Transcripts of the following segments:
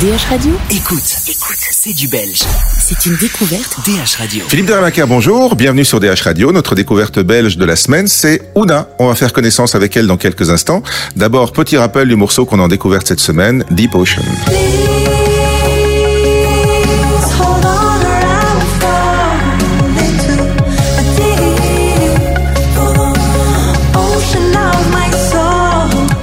DH Radio Écoute, écoute, c'est du belge. C'est une découverte. DH Radio. Philippe de bonjour, bienvenue sur DH Radio. Notre découverte belge de la semaine, c'est Ouna. On va faire connaissance avec elle dans quelques instants. D'abord, petit rappel du morceau qu'on a en découverte cette semaine, Deep Ocean.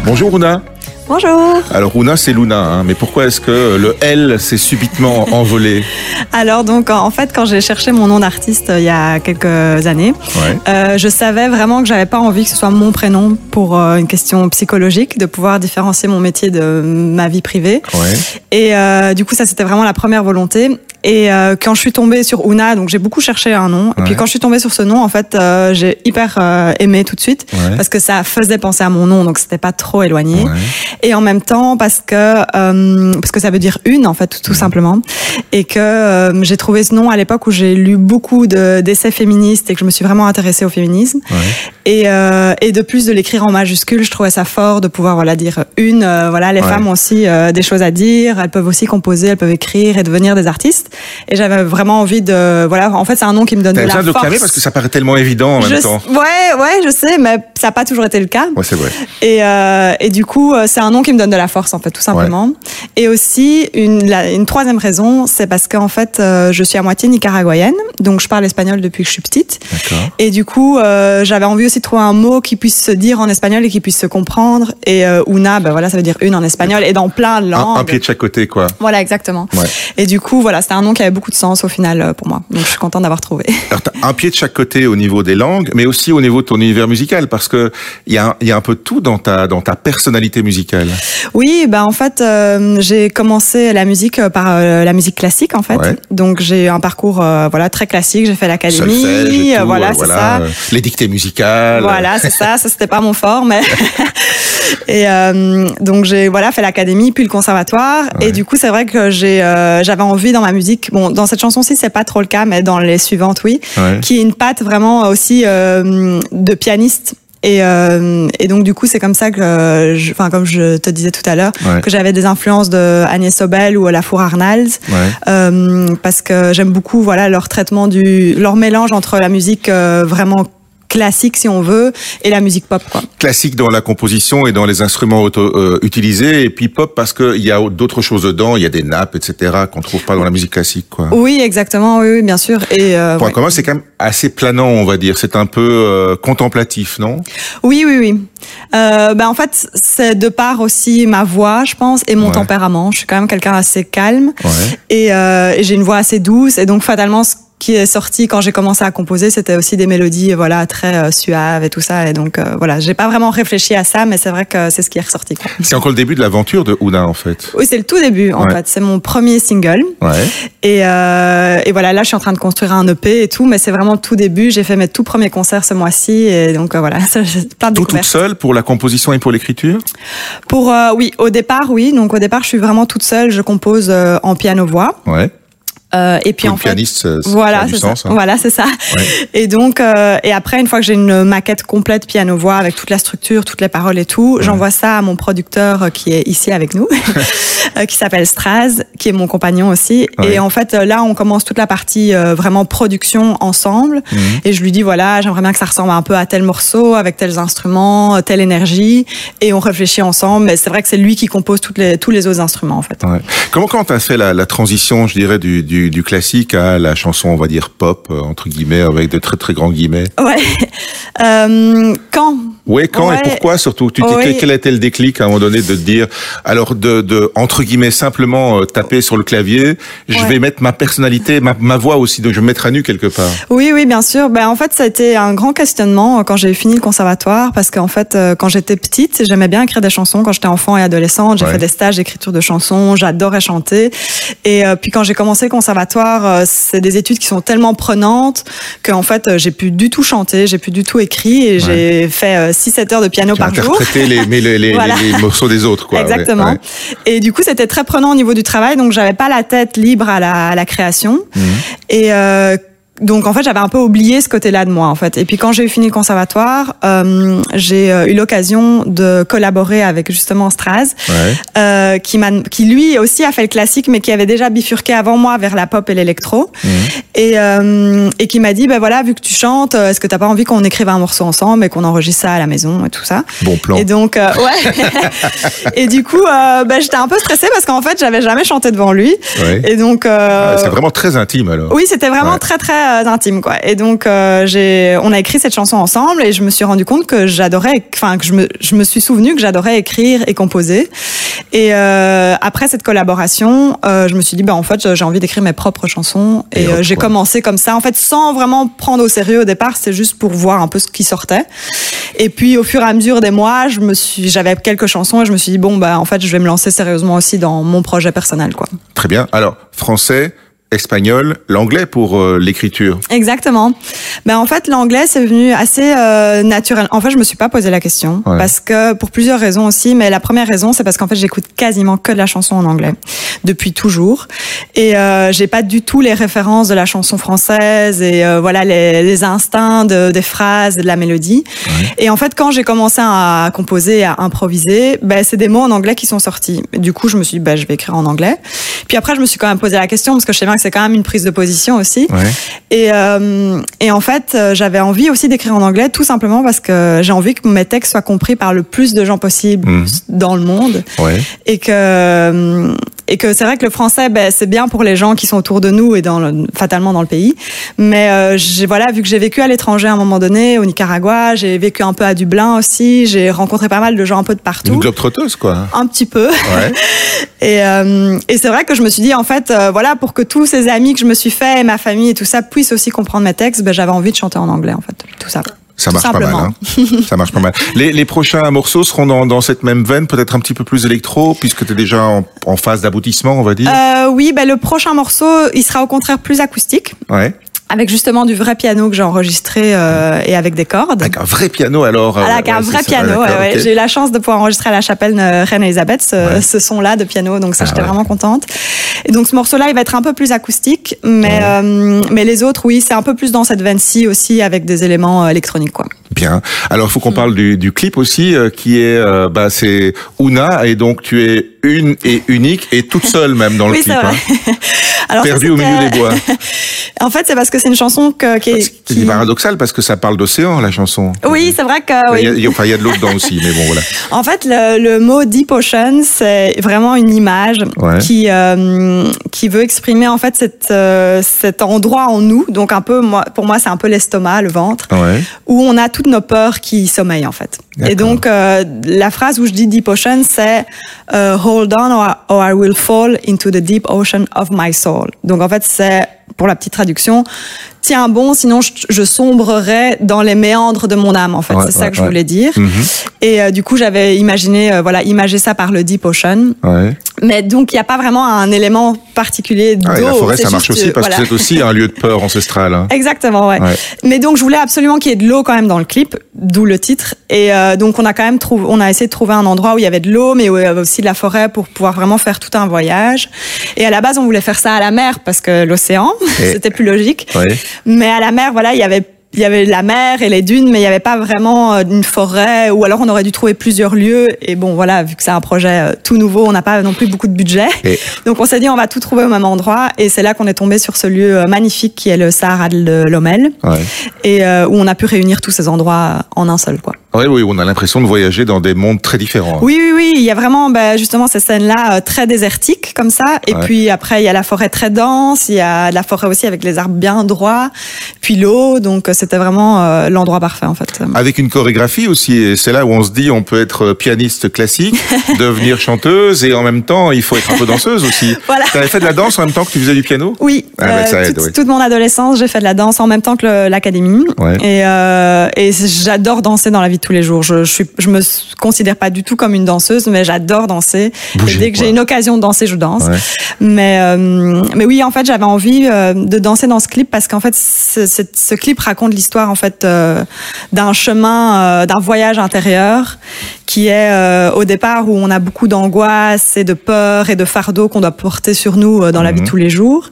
Bonjour Ouna. Bonjour. Alors Ouna, c'est Luna, hein, mais pourquoi est-ce que le L s'est subitement envolé Alors donc en fait quand j'ai cherché mon nom d'artiste euh, il y a quelques années, euh, je savais vraiment que j'avais pas envie que ce soit mon prénom pour euh, une question psychologique, de pouvoir différencier mon métier de ma vie privée. Et du coup ça c'était vraiment la première volonté. Et quand je suis tombée sur Ouna, donc j'ai beaucoup cherché un nom. Et puis quand je suis tombée sur ce nom, en fait, j'ai hyper aimé tout de suite parce que ça faisait penser à mon nom, donc c'était pas trop éloigné. Et en même temps parce que euh, parce que ça veut dire une en fait tout, simplement. Et que euh, j'ai trouvé ce nom à l'époque où j'ai lu beaucoup d'essais féministes et que je me suis vraiment intéressée au féminisme. Et, euh, et de plus de l'écrire en majuscule je trouvais ça fort de pouvoir voilà dire une voilà les femmes ont aussi des choses à dire. Elles peuvent aussi composer elles peuvent écrire et devenir des artistes et j'avais vraiment envie de voilà en fait c'est un nom qui me donne de la force. de parce que ça paraît tellement évident en même temps. Ouais ouais je sais mais ça n'a pas toujours été le cas. Ouais c'est vrai. Et et du coup c'est un nom qui me donne de la force en fait tout simplement. Et aussi une, une troisième raison, c'est parce qu'en fait euh, je suis à moitié nicaraguayenne, donc je parle espagnol depuis que je suis petite. Et du coup euh, j'avais envie aussi de trouver un mot qui puisse se dire en espagnol et qui puisse se comprendre. Et euh, una, ben voilà, ça veut dire une en espagnol et dans plein de langues. Un, pied de chaque côté quoi. Voilà exactement. Et du coup voilà, c'était un nom qui avait beaucoup de sens au final pour moi. Donc je suis contente d'avoir trouvé. Alors un pied de chaque côté au niveau des langues, mais aussi au niveau de ton univers musical parce que il y a, y a un peu de tout dans ta dans ta personnalité musicale. Oui, bah en fait, euh, j'ai commencé la musique euh, par euh, la musique classique en fait. Donc j'ai un parcours voilà très classique. J'ai fait l'académie, voilà, c'est ça. les dictées musicales. Voilà, c'est ça. Ça c'était pas mon fort, mais et donc j'ai voilà fait l'académie puis le conservatoire. Et du coup c'est vrai que j'ai j'avais envie dans ma musique. Bon, dans cette chanson-ci c'est pas trop le cas, mais dans les suivantes oui, qui est une patte vraiment aussi de pianiste. Et, euh, et, donc du coup, c'est comme ça que, je, enfin comme je te disais tout à l'heure, que j'avais des influences de Agnès Sobel ou Lafour Arnalds, euh, parce que j'aime beaucoup voilà leur traitement du, leur mélange entre la musique euh, vraiment classique si on veut et la musique pop quoi. Classique dans la composition et dans les instruments auto, euh, utilisés et puis pop parce qu'il y a d'autres choses dedans, il y a des nappes etc qu'on trouve pas dans la musique classique quoi. Oui exactement oui, oui bien sûr et euh, point commun c'est quand même assez planant on va dire c'est un peu euh, contemplatif non? Oui oui oui euh, ben en fait c'est de part aussi ma voix je pense et mon tempérament je suis quand même quelqu'un assez calme ouais. et, euh, et j'ai une voix assez douce et donc fatalement ce qui est sorti quand j'ai commencé à composer, c'était aussi des mélodies voilà très euh, suaves et tout ça. Et donc euh, voilà, j'ai pas vraiment réfléchi à ça, mais c'est vrai que c'est ce qui est ressorti. C'est encore le début de l'aventure de Ouna en fait. Oui, c'est le tout début en fait. C'est mon premier single. Ouais. Et, euh, et voilà, là je suis en train de construire un EP et tout, mais c'est vraiment le tout début. J'ai fait mes tout premiers concerts ce mois-ci et donc euh, voilà, plein de Tout toute seule pour la composition et pour l'écriture? Pour oui, au départ oui. Donc au départ je suis vraiment toute seule. Je compose en piano voix. Ouais. Euh, et puis en fait, pianiste, voilà, c'est ça. Hein. Voilà, c'est ça. Et donc, euh, et après, une fois que j'ai une maquette complète piano-voix avec toute la structure, toutes les paroles et tout, j'envoie ça à mon producteur euh, qui est ici avec nous, euh, qui s'appelle Straz, qui est mon compagnon aussi. Et en fait, là, on commence toute la partie vraiment production ensemble. Mhm. Et je lui dis voilà, j'aimerais bien que ça ressemble un peu à tel morceau, avec tels instruments, telle énergie. Et on réfléchit ensemble. Mais c'est vrai que c'est lui qui compose toutes les, tous les autres instruments en fait. Comment quand as fait la, la transition, je dirais, du, du du, classique à la chanson, on va dire pop, euh, entre guillemets, avec de très très grands guillemets Ouais. Euh, quand Oui, quand et pourquoi surtout? Tu, Quel a été le déclic à un moment donné de te dire, alors de, de entre guillemets, simplement euh, taper sur le clavier, je vais mettre ma personnalité, ma, ma, voix aussi, donc je vais me mettre à nu quelque part? Oui, oui, bien sûr. Ben, en fait, ça a été un grand questionnement quand j'ai fini le conservatoire, parce qu'en fait, quand j'étais petite, j'aimais bien écrire des chansons. Quand j'étais enfant et adolescente. J'ai fait des stages d'écriture de chansons, j'adorais chanter. Et puis quand j'ai commencé le conservatoire, euh, c'est des études qui sont tellement prenantes qu'en fait, euh, j'ai pu du tout chanter, j'ai pu du tout écrire et j'ai fait 6-7 euh, heures de piano par jour. les, les, les, les, morceaux des autres, quoi. Exactement. Et du coup, c'était très prenant au niveau du travail, donc j'avais pas la tête libre à la, à la création. Mhm. Et donc en fait j'avais un peu oublié ce côté-là de moi en fait. Et puis quand j'ai fini le conservatoire, euh, j'ai euh, eu l'occasion de collaborer avec justement Straz, ouais. euh, qui lui aussi a fait le classique, mais qui avait déjà bifurqué avant moi vers la pop et l'électro, mmh. et euh, et qui m'a dit ben voilà vu que tu chantes, est-ce que t'as pas envie qu'on écrive un morceau ensemble et qu'on enregistre ça à la maison et tout ça? Bon plan. Et donc ouais. et du coup ben j'étais un peu stressée parce qu'en fait j'avais jamais chanté devant lui. Ouais. Et donc ah, c'est vraiment très intime alors. Oui c'était vraiment ouais. très très euh, intime quoi. Et donc euh, j'ai, on a écrit cette chanson ensemble et je me suis rendu compte que j'adorais, enfin que je me, je me suis souvenu que j'adorais écrire et composer. Et euh, après cette collaboration, je me suis dit bah en fait j'ai envie d'écrire mes propres chansons et, et j'ai commencé comme ça en fait sans vraiment prendre au sérieux au départ, c'est juste pour voir un peu ce qui sortait. Et puis au fur et à mesure des mois, je me suis, j'avais quelques chansons et je me suis dit bon bah en fait je vais me lancer sérieusement aussi dans mon projet personnel quoi. Très bien. Alors français espagnol, l'anglais pour euh, l'écriture. Exactement. Ben en fait l'anglais c'est venu assez euh, naturel. En fait je me suis pas posé la question ouais. parce que pour plusieurs raisons aussi, mais la première raison c'est parce qu'en fait j'écoute quasiment que de la chanson en anglais depuis toujours et euh, j'ai pas du tout les références de la chanson française et euh, voilà les, les instincts de, des phrases, de la mélodie. Ouais. Et en fait quand j'ai commencé à composer, à improviser, ben c'est des mots en anglais qui sont sortis. Du coup je me suis dit ben je vais écrire en anglais. Puis après je me suis quand même posé la question parce que je sais bien que c'est quand même une prise de position aussi. Ouais. Et, euh, et en fait, j'avais envie aussi d'écrire en anglais, tout simplement parce que j'ai envie que mes textes soient compris par le plus de gens possible mmh. dans le monde. Ouais. Et que et que c'est vrai que le français, ben, c'est bien pour les gens qui sont autour de nous et dans le, fatalement dans le pays. Mais euh, j'ai voilà, vu que j'ai vécu à l'étranger à un moment donné, au Nicaragua, j'ai vécu un peu à Dublin aussi, j'ai rencontré pas mal de gens un peu de partout. Une globe-trotteuse, quoi. Un petit peu. Ouais. et euh, et c'est vrai que je me suis dit en fait, euh, voilà, pour que tous ces amis que je me suis fait, et ma famille et tout ça puissent aussi comprendre mes textes, ben, j'avais envie de chanter en anglais en fait, tout ça. Ça marche pas mal. Hein ça marche pas mal. Les, les, prochains morceaux seront dans, dans cette même veine, peut-être un petit peu plus électro, puisque tu es déjà en, en phase d'aboutissement, on va dire. Euh, oui, ben le prochain morceau, il sera au contraire plus acoustique. Ouais avec justement du vrai piano que j'ai enregistré euh, et avec des cordes. Avec un vrai piano alors. Voilà, avec un vrai piano. Ouais, ouais. okay. J'ai eu la chance de pouvoir enregistrer à la chapelle Reine Elisabeth ce, ce son-là de piano, donc ça ah, j'étais vraiment contente. Et donc ce morceau-là, il va être un peu plus acoustique, mais euh, mais les autres, oui, c'est un peu plus dans cette veine-ci aussi avec des éléments euh, électroniques quoi. Bien. Alors il faut qu'on parle du, du, clip aussi, euh, qui est, bah c'est Una et donc tu es une et unique et toute seule même dans le oui, clip. Hein. Alors, Perdu au milieu des bois. en fait, c'est parce que c'est une chanson que, qui est. C'est qui... paradoxal parce que ça parle d'océan, la chanson. Oui, c'est vrai que. Oui. Il y a, enfin, il y a de l'eau dedans aussi, mais bon, voilà. En fait, le, le mot Deep Ocean, c'est vraiment une image ouais. qui, euh, qui veut exprimer en fait cette, euh, cet endroit en nous. Donc, un peu, moi, pour moi, c'est un peu l'estomac, le ventre, ouais. où on a toutes nos peurs qui sommeillent en fait. Et donc, euh, la phrase où je dis Deep Ocean, c'est Hold on or, or I will fall into the deep ocean of my soul. Donc, en fait, c'est, pour la petite traduction, tiens bon, sinon je, je, sombrerais dans les méandres de mon âme, en fait. Ouais, c'est ça ouais, que je ouais. voulais dire. Mm -hmm. Et euh, du coup, j'avais imaginé, euh, voilà, imagé ça par le Deep Ocean. Mais donc, il n'y a pas vraiment un élément particulier d'eau. Ah, la forêt, ça marche aussi, parce voilà. que c'est aussi un lieu de peur ancestral. Hein. Exactement, ouais. Mais donc, je voulais absolument qu'il y ait de l'eau quand même dans le clip, d'où le titre. Et euh, donc, on a quand même trouvé, on a essayé de trouver un endroit où il y avait de l'eau, mais où il y avait aussi de la forêt pour pouvoir vraiment faire tout un voyage. Et à la base, on voulait faire ça à la mer parce que l'océan, c'était plus logique. Mais à la mer, voilà, il y avait il y avait la mer et les dunes, mais il n'y avait pas vraiment euh, une forêt, ou alors on aurait dû trouver plusieurs lieux. Et bon, voilà, vu que c'est un projet euh, tout nouveau, on n'a pas non plus beaucoup de budget. Et... Donc on s'est dit, on va tout trouver au même endroit. Et c'est là qu'on est tombé sur ce lieu euh, magnifique qui est le Sahara de Lomel. Ouais. Et euh, où on a pu réunir tous ces endroits en un seul, quoi. Oui, oui, on a l'impression de voyager dans des mondes très différents. Oui, oui, oui. Il y a vraiment bah, justement ces scènes-là très désertiques comme ça. Et ouais. puis après, il y a la forêt très dense. Il y a de la forêt aussi avec les arbres bien droits. Puis l'eau. Donc c'était vraiment euh, l'endroit parfait en fait. Avec une chorégraphie aussi. C'est là où on se dit on peut être pianiste classique, devenir chanteuse et en même temps il faut être un peu danseuse aussi. voilà. Tu avais fait de la danse en même temps que tu faisais du piano? Oui. Ah, bah, ça aide, toute, oui. toute mon adolescence, j'ai fait de la danse en même temps que l'académie. Ouais. Et, euh, et j'adore danser dans la vie de tous les jours. Je, je, suis, je me considère pas du tout comme une danseuse, mais j'adore danser. Bouger, et dès que j'ai une occasion de danser, je danse. Ouais. Mais, euh, mais oui, en fait, j'avais envie euh, de danser dans ce clip parce qu'en fait, ce, ce, ce, clip raconte l'histoire en fait euh, d'un chemin, d'un voyage intérieur qui est euh, au départ où on a beaucoup d'angoisse et de peur et de fardeau qu'on doit porter sur nous euh, dans la vie de mhm. tous les jours,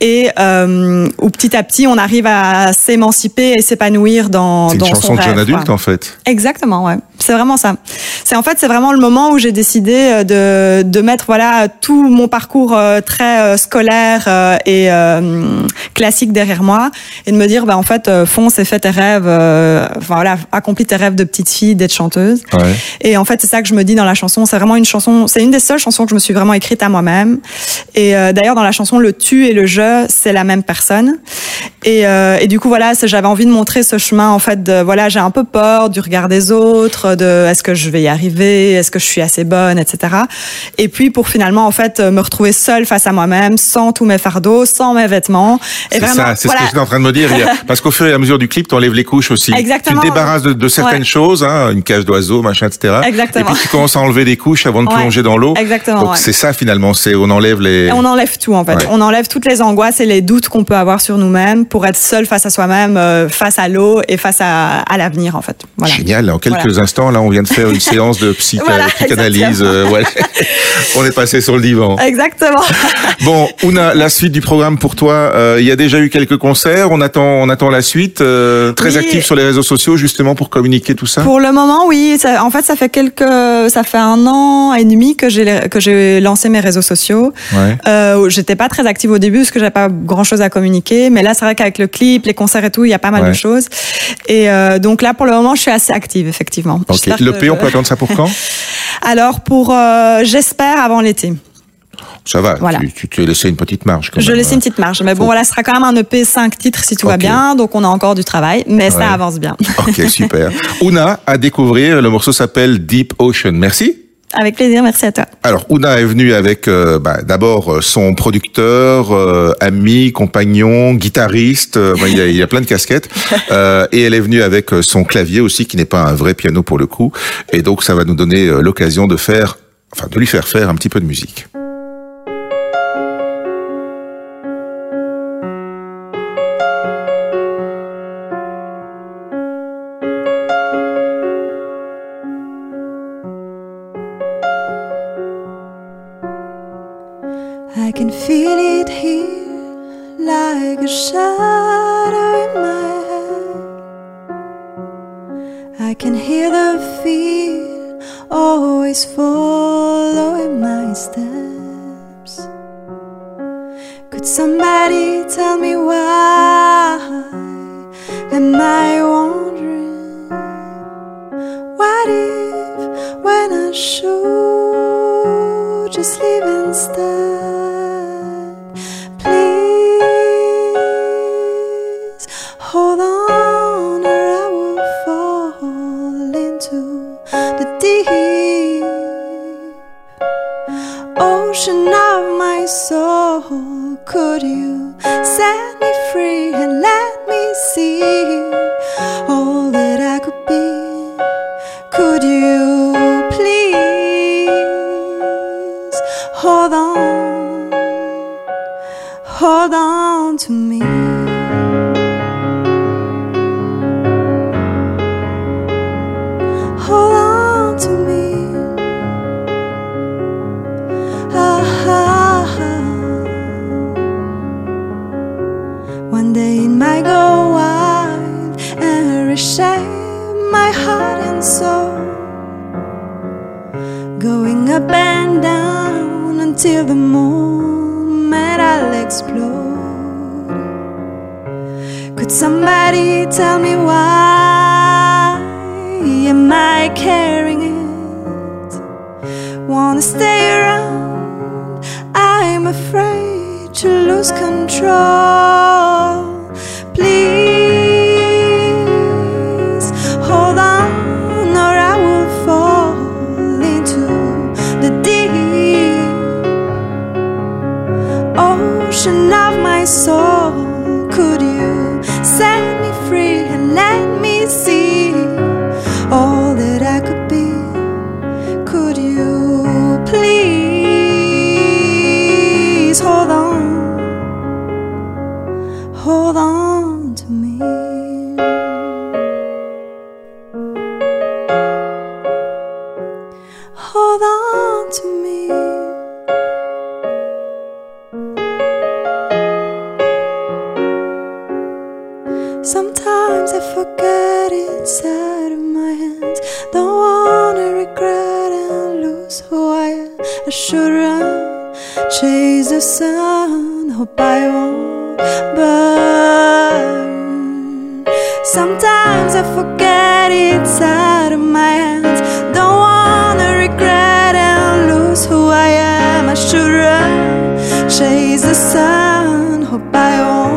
et euh, où petit à petit on arrive à s'émanciper et s'épanouir dans, C'est une chanson de jeune adulte en fait. Exactement, ouais. C'est vraiment ça. C'est en fait c'est vraiment le moment où j'ai décidé de, de mettre voilà tout mon parcours très scolaire et classique derrière moi et de me dire bah en fait fonce et fais tes rêves, voilà accomplis tes rêves de petite fille d'être chanteuse. Ouais. Et en fait, c'est ça que je me dis dans la chanson. C'est vraiment une chanson, c'est une des seules chansons que je me suis vraiment écrite à moi-même. Et euh, d'ailleurs, dans la chanson, le tu et le je, c'est la même personne. Et, euh, et du coup, voilà, j'avais envie de montrer ce chemin, en fait, de, voilà, j'ai un peu peur du regard des autres, de est-ce que je vais y arriver, est-ce que je suis assez bonne, etc. Et puis, pour finalement, en fait, me retrouver seule face à moi-même, sans tous mes fardeaux, sans mes vêtements. C'est ça, c'est ce que j'étais en train de me dire. Parce qu'au fur et à mesure du clip, tu enlèves les couches aussi. Exactement. Tu te débarrasses de, de certaines choses, hein, une cage d'oiseau, machin, etc. Exactement. Et puis tu commences à enlever des couches avant de plonger dans l'eau. Exactement. Donc c'est ça finalement, c'est on enlève les. On enlève tout en fait. On enlève toutes les angoisses et les doutes qu'on peut avoir sur nous-mêmes pour être seul face à soi-même, euh, face à l'eau et face à, à l'avenir en fait. Voilà. Génial. En quelques instants, là, on vient de faire une séance de psychanalyse. Euh, on est passé sur le divan. Exactement. bon, Ouna, la suite du programme pour toi. Euh, il y a déjà eu quelques concerts. On attend, on attend la suite. très actif sur les réseaux sociaux justement pour communiquer tout ça. Pour le moment, oui. Ça, en fait, ça fait quelques, ça fait un an et demi que j'ai que j'ai lancé mes réseaux sociaux. Ouais. Euh, J'étais pas très active au début parce que j'avais pas grand chose à communiquer, mais là c'est vrai qu'avec le clip, les concerts et tout, il y a pas mal de choses. Et euh, donc là pour le moment, je suis assez active effectivement. Okay. Le P, on peut attendre ça pour quand? Alors pour, euh, j'espère avant l'été. Ça va, voilà. tu, tu, laissé une petite marge. Quand je laissais une petite marge, mais bon, voilà, ce sera quand même un EP 5 titres si tout va bien, donc on a encore du travail, mais ça avance bien. Ok, super. Una, à découvrir, le morceau s'appelle Deep Ocean. Merci. Avec plaisir, merci à toi. Alors, Una est venue avec euh, bah, d'abord euh, son producteur, euh, ami, compagnon, guitariste, bah, il, y a, il, y a, plein de casquettes, et elle est venue avec son clavier aussi, qui n'est pas un vrai piano pour le coup, et donc ça va nous donner l'occasion de faire, enfin de lui faire faire un petit peu de musique. Like a shadow in my head. I can hear the fear always following my steps. Could somebody tell me why? Am I wondering? What if when I should just leave instead? Could somebody tell me why am I carrying it? Wanna stay around? I'm afraid to lose control. Forget it's out of my hands. Don't wanna regret and lose who I am. I should run, chase the sun. Hope I won't burn. Sometimes I forget out of my hands. Don't wanna regret and lose who I am. I should run, chase the sun. Hope I won't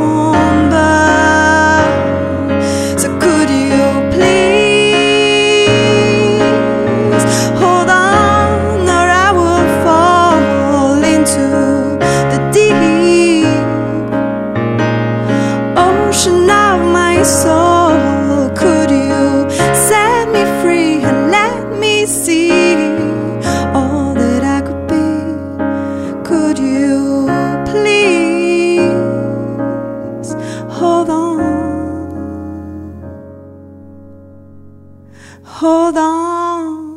Hold on